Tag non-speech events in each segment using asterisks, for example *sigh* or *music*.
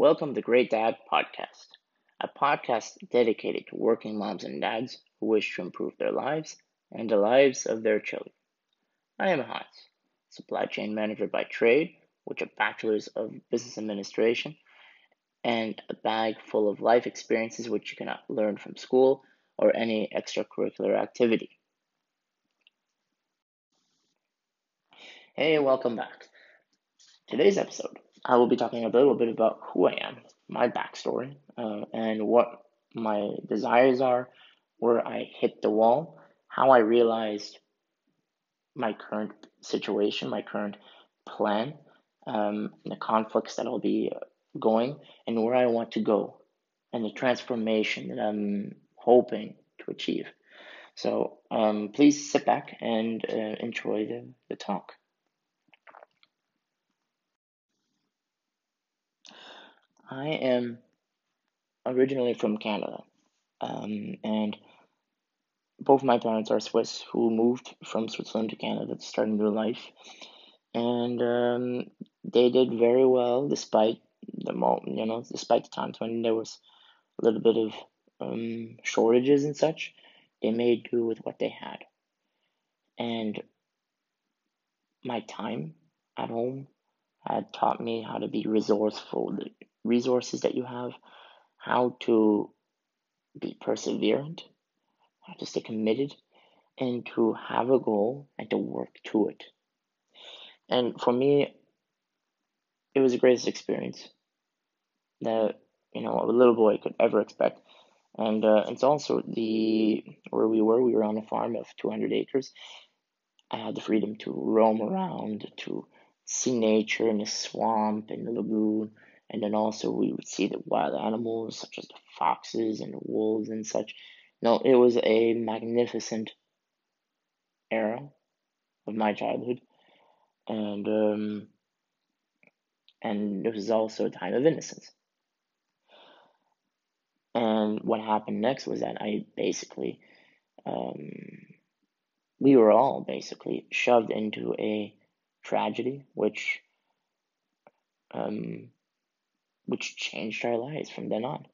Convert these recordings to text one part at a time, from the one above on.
Welcome to Great Dad Podcast, a podcast dedicated to working moms and dads who wish to improve their lives and the lives of their children. I am Hans, supply chain manager by trade, with a bachelor's of business administration and a bag full of life experiences which you cannot learn from school or any extracurricular activity. Hey, welcome back. Today's episode I will be talking a little bit about who I am, my backstory, uh, and what my desires are, where I hit the wall, how I realized my current situation, my current plan, um, the conflicts that I'll be going, and where I want to go, and the transformation that I'm hoping to achieve. So um, please sit back and uh, enjoy the, the talk. I am originally from Canada, um, and both my parents are Swiss who moved from Switzerland to Canada to start a new life, and um, they did very well despite the you know despite the times when there was a little bit of um, shortages and such. They made do with what they had, and my time at home had taught me how to be resourceful resources that you have, how to be perseverant, how to stay committed, and to have a goal and to work to it. And for me, it was the greatest experience that you know a little boy could ever expect. And uh, it's also the where we were. We were on a farm of 200 acres. I had the freedom to roam around, to see nature in the swamp, in the lagoon, and then also we would see the wild animals such as the foxes and the wolves and such. No, it was a magnificent era of my childhood, and um, and it was also a time of innocence. And what happened next was that I basically, um, we were all basically shoved into a tragedy, which um, which changed our lives from then on.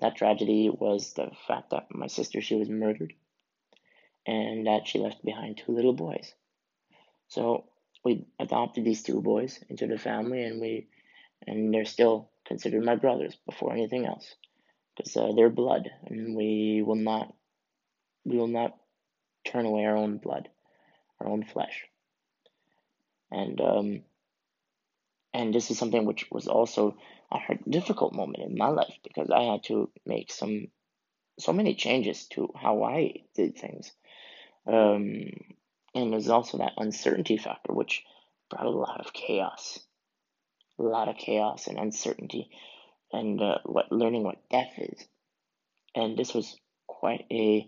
That tragedy was the fact that my sister she was murdered and that she left behind two little boys. So we adopted these two boys into the family and we and they're still considered my brothers before anything else because uh, they're blood and we will not we will not turn away our own blood our own flesh and um, and this is something which was also a hard, difficult moment in my life because I had to make some so many changes to how I did things. Um, and there's also that uncertainty factor, which brought a lot of chaos, a lot of chaos and uncertainty, and uh, what learning what death is. And this was quite a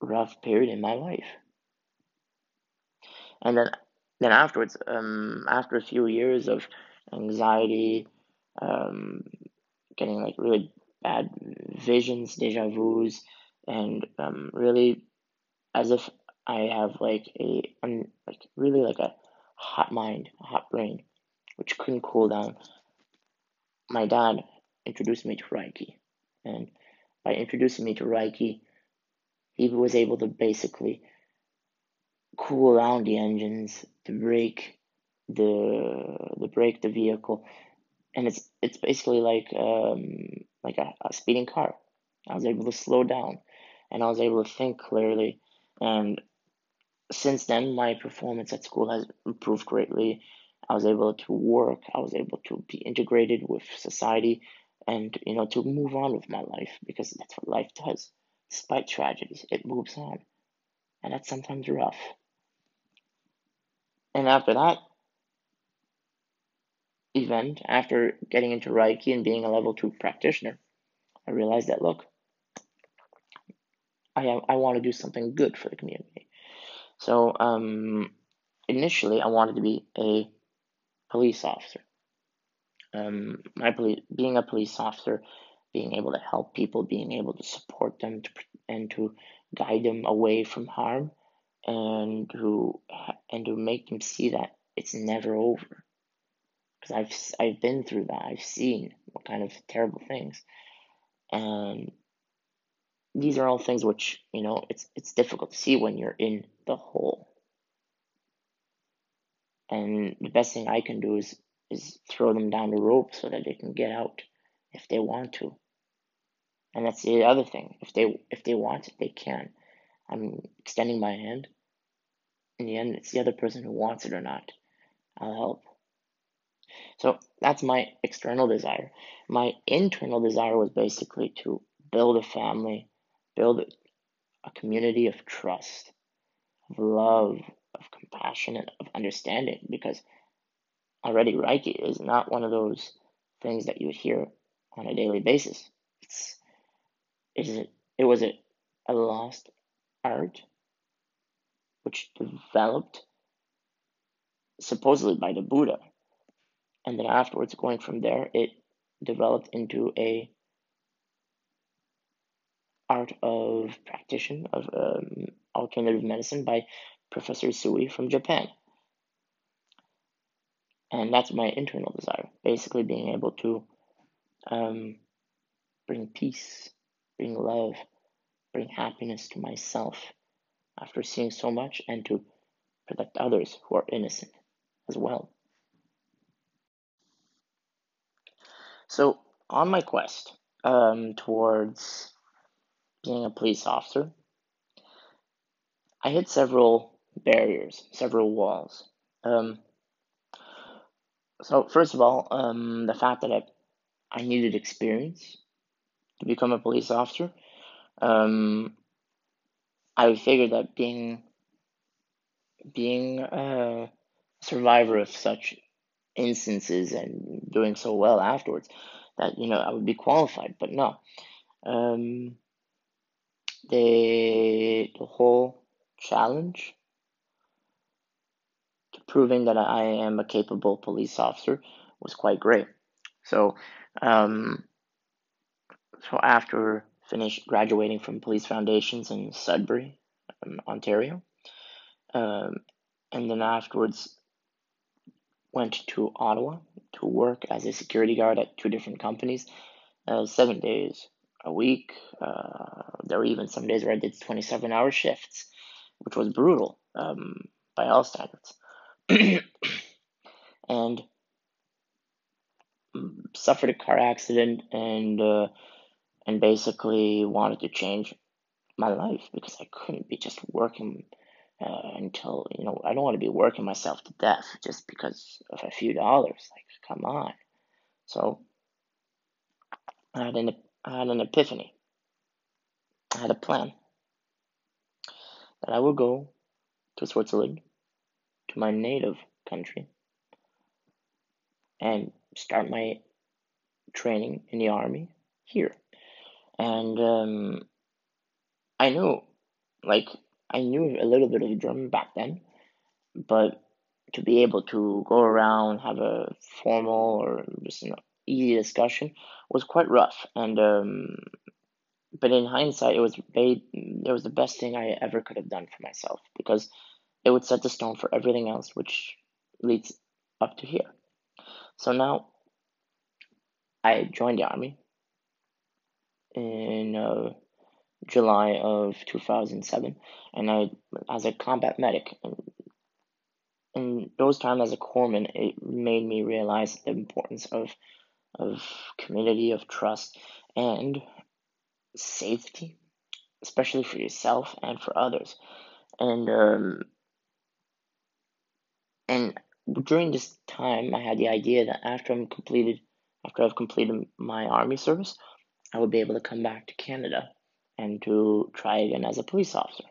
rough period in my life. And then then afterwards, um, after a few years of anxiety, um, getting like really bad visions, deja vu's, and um, really as if I have like a like really like a hot mind, a hot brain, which couldn't cool down. My dad introduced me to Reiki, and by introducing me to Reiki, he was able to basically cool down the engines to brake the the brake the vehicle. And it's it's basically like um like a, a speeding car. I was able to slow down and i was able to think clearly. And since then my performance at school has improved greatly. I was able to work. I was able to be integrated with society and you know to move on with my life because that's what life does. Despite tragedies it moves on. And that's sometimes rough and after that event, after getting into Reiki and being a level two practitioner, I realized that look, I I want to do something good for the community. So um, initially, I wanted to be a police officer. Um, my police, being a police officer, being able to help people, being able to support them, to, and to guide them away from harm, and to and to make them see that it's never over. because I've I've been through that. I've seen what kind of terrible things, and these are all things which you know it's it's difficult to see when you're in the hole. And the best thing I can do is is throw them down the rope so that they can get out if they want to. And that's the other thing. If they if they want it, they can. I'm extending my hand. In the end, it's the other person who wants it or not. I'll help. So that's my external desire. My internal desire was basically to build a family, build a community of trust, of love, of compassion, and of understanding. Because already Reiki is not one of those things that you would hear on a daily basis. It's it is it was a, a lost art which developed supposedly by the Buddha. And then afterwards, going from there, it developed into a art of practitioner of um, alternative medicine by Professor Usui from Japan. And that's my internal desire, basically being able to um, bring peace, bring love, bring happiness to myself after seeing so much and to protect others who are innocent as well. So, on my quest um, towards being a police officer, I hit several barriers, several walls. Um, so, first of all, um, the fact that I, I needed experience to become a police officer. Um, I figured that being being a survivor of such instances and doing so well afterwards that you know I would be qualified, but no. Um, the the whole challenge to proving that I am a capable police officer was quite great. So, um, so after finished graduating from police foundations in Sudbury, um, Ontario, um, and then afterwards went to Ottawa to work as a security guard at two different companies, uh, seven days a week. Uh, there were even some days where I did 27 hour shifts, which was brutal um, by all standards. *clears throat* and suffered a car accident and uh, and basically wanted to change my life because I couldn't be just working uh, until you know I don't want to be working myself to death just because of a few dollars. Like, come on. So I had an I had an epiphany. I had a plan that I would go to Switzerland, to my native country, and start my training in the army here. And um, I knew, like, I knew a little bit of German back then, but to be able to go around, have a formal or just an easy discussion was quite rough. And um, but in hindsight, it was made, it was the best thing I ever could have done for myself because it would set the stone for everything else, which leads up to here. So now I joined the army in uh, July of 2007, and I as a combat medic. And in those times as a corpsman, it made me realize the importance of of community, of trust, and safety, especially for yourself and for others. And um, and during this time, I had the idea that after I'm completed, after I've completed my army service, I would be able to come back to Canada and to try again as a police officer.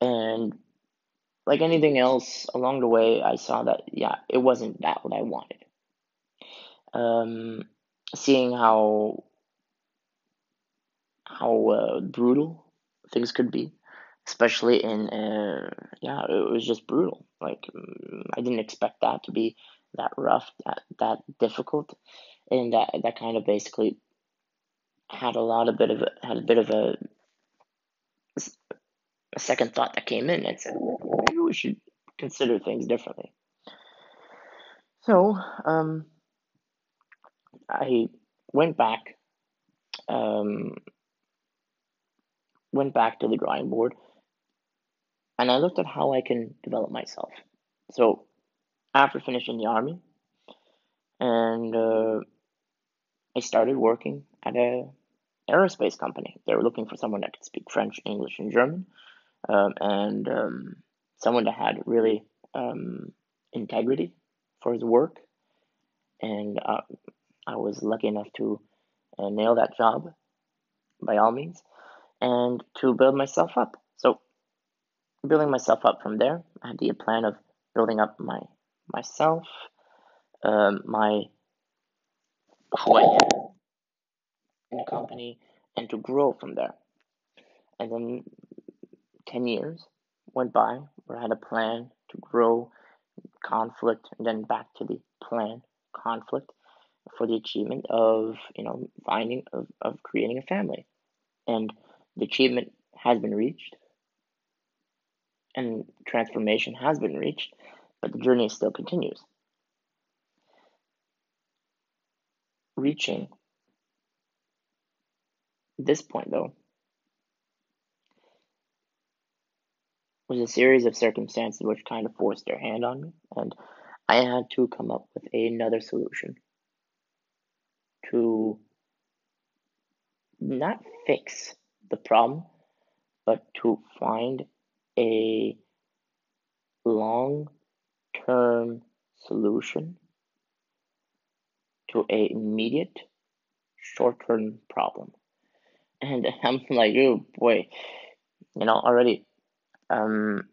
And like anything else along the way, I saw that, yeah, it wasn't that what I wanted. Um, seeing how how uh, brutal things could be, especially in uh, yeah, it was just brutal. Like mm, I didn't expect that to be that rough, that that difficult, and that that kind of basically had a lot of bit of a, had a bit of a a second thought that came in and said maybe we should consider things differently. So, um, I went back, um, went back to the drawing board, and I looked at how I can develop myself. So, after finishing the army, and uh, I started working at a aerospace company. They were looking for someone that could speak French, English, and German, um, and um, someone that had really um, integrity for his work. And uh, I was lucky enough to uh, nail that job by all means and to build myself up. So, building myself up from there, I had the plan of building up my myself, um, my who I in the company, and to grow from there. And then 10 years went by where I had a plan to grow, conflict, and then back to the plan, conflict, for the achievement of, you know, finding, of, of creating a family. And the achievement has been reached, and transformation has been reached, but the journey still continues. Reaching this point, though, was a series of circumstances which kind of forced their hand on me, and I had to come up with another solution to not fix the problem, but to find a long term solution to a immediate short term problem. And *laughs* I'm like, oh boy, you know, already um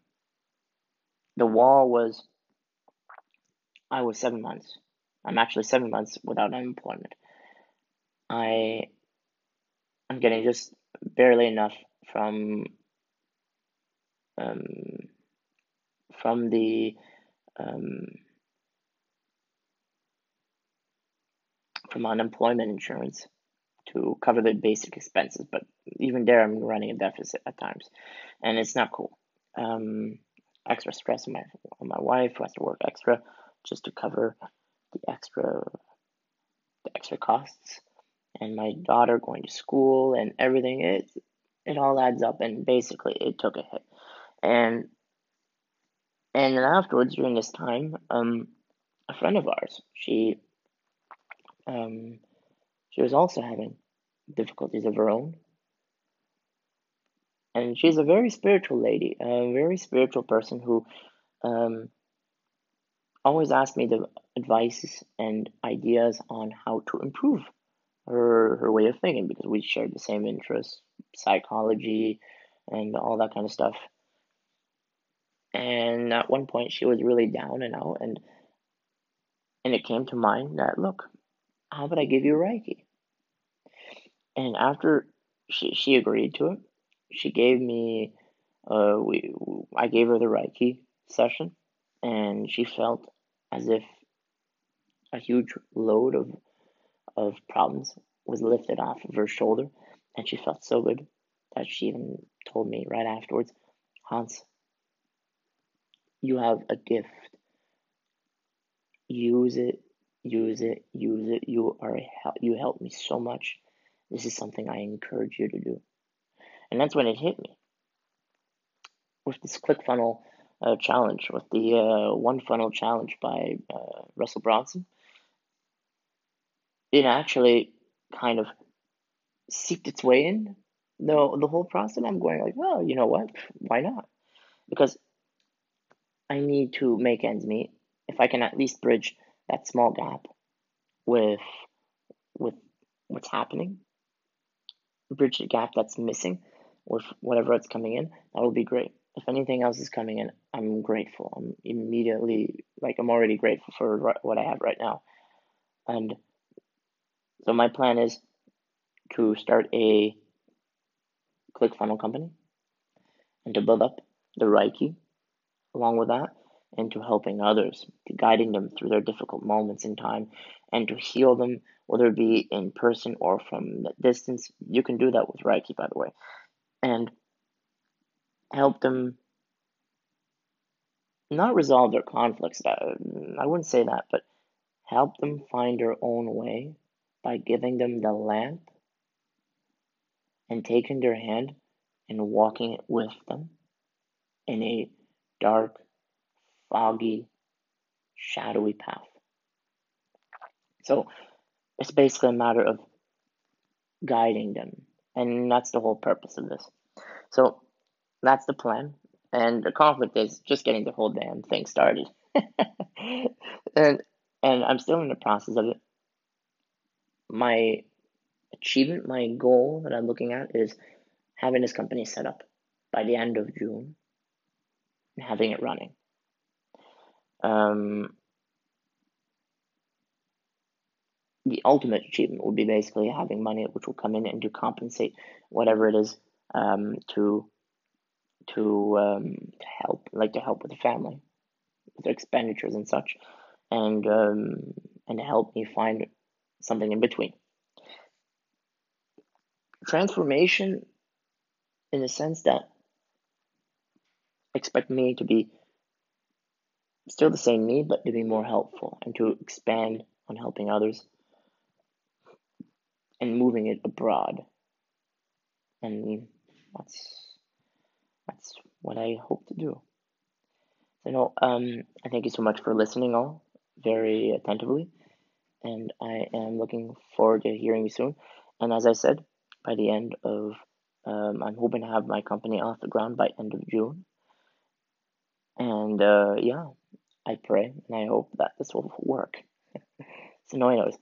the wall was I was seven months. I'm actually seven months without unemployment. I I'm getting just barely enough from um, from the um, from unemployment insurance to cover the basic expenses, but even there, I'm running a deficit at times, and it's not cool. Um, extra stress on my on my wife who has to work extra just to cover the extra the extra costs, and my daughter going to school and everything. It it all adds up, and basically, it took a hit, and and then afterwards during this time, um, a friend of ours, she um, she was also having difficulties of her own. And she's a very spiritual lady, a very spiritual person who um, always asked me the advice and ideas on how to improve her, her way of thinking because we shared the same interests, psychology, and all that kind of stuff. And at one point, she was really down and out, and and it came to mind that look, how about I give you a Reiki? And after she she agreed to it, she gave me uh we I gave her the Reiki session, and she felt as if a huge load of of problems was lifted off of her shoulder, and she felt so good that she even told me right afterwards, Hans, you have a gift. Use it, use it, use it. You are. You help me so much. This is something I encourage you to do. And that's when it hit me with this ClickFunnels uh, challenge, with the uh, One Funnel challenge by uh, Russell Brunson. It actually kind of seeped its way in the the whole process. I'm going like, well, you know what? Why not? Because I need to make ends meet. If I can at least bridge that small gap with with what's happening, bridge the gap that's missing with whatever it's coming in, that will be great. If anything else is coming in, I'm grateful. I'm immediately like I'm already grateful for what I have right now. And so my plan is to start a ClickFunnels company and to build up the Reiki along with that into helping others, to guiding them through their difficult moments in time, and to heal them, whether it be in person or from distance. You can do that with Reiki, by the way, and help them not resolve their conflicts. Uh, I wouldn't say that, but help them find their own way by giving them the lamp and taking their hand and walking it with them in a dark, foggy, shadowy path. So it's basically a matter of guiding them, and that's the whole purpose of this. So that's the plan, and the conflict is just getting the whole damn thing started. *laughs* and and I'm still in the process of it. My achievement, my goal that I'm looking at is having this company set up by the end of June and having it running. Um, the ultimate achievement would be basically having money which will come in and to compensate whatever it is um, to to um, to help like to help with the family with their expenditures and such and um, and help me find something in between. Transformation in the sense that expect me to be still the same me but to be more helpful and to expand on helping others and moving it abroad. And that's that's what I hope to do. So no, um, I thank you so much for listening all very attentively, and I am looking forward to hearing you soon. And as I said, by the end of, um, I'm hoping to have my company off the ground by end of June. And uh, yeah, I pray and I hope that this will *laughs* work. so no, anyways,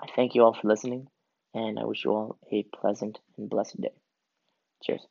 I thank you all for listening and I wish you all a pleasant and blessed day. Cheers.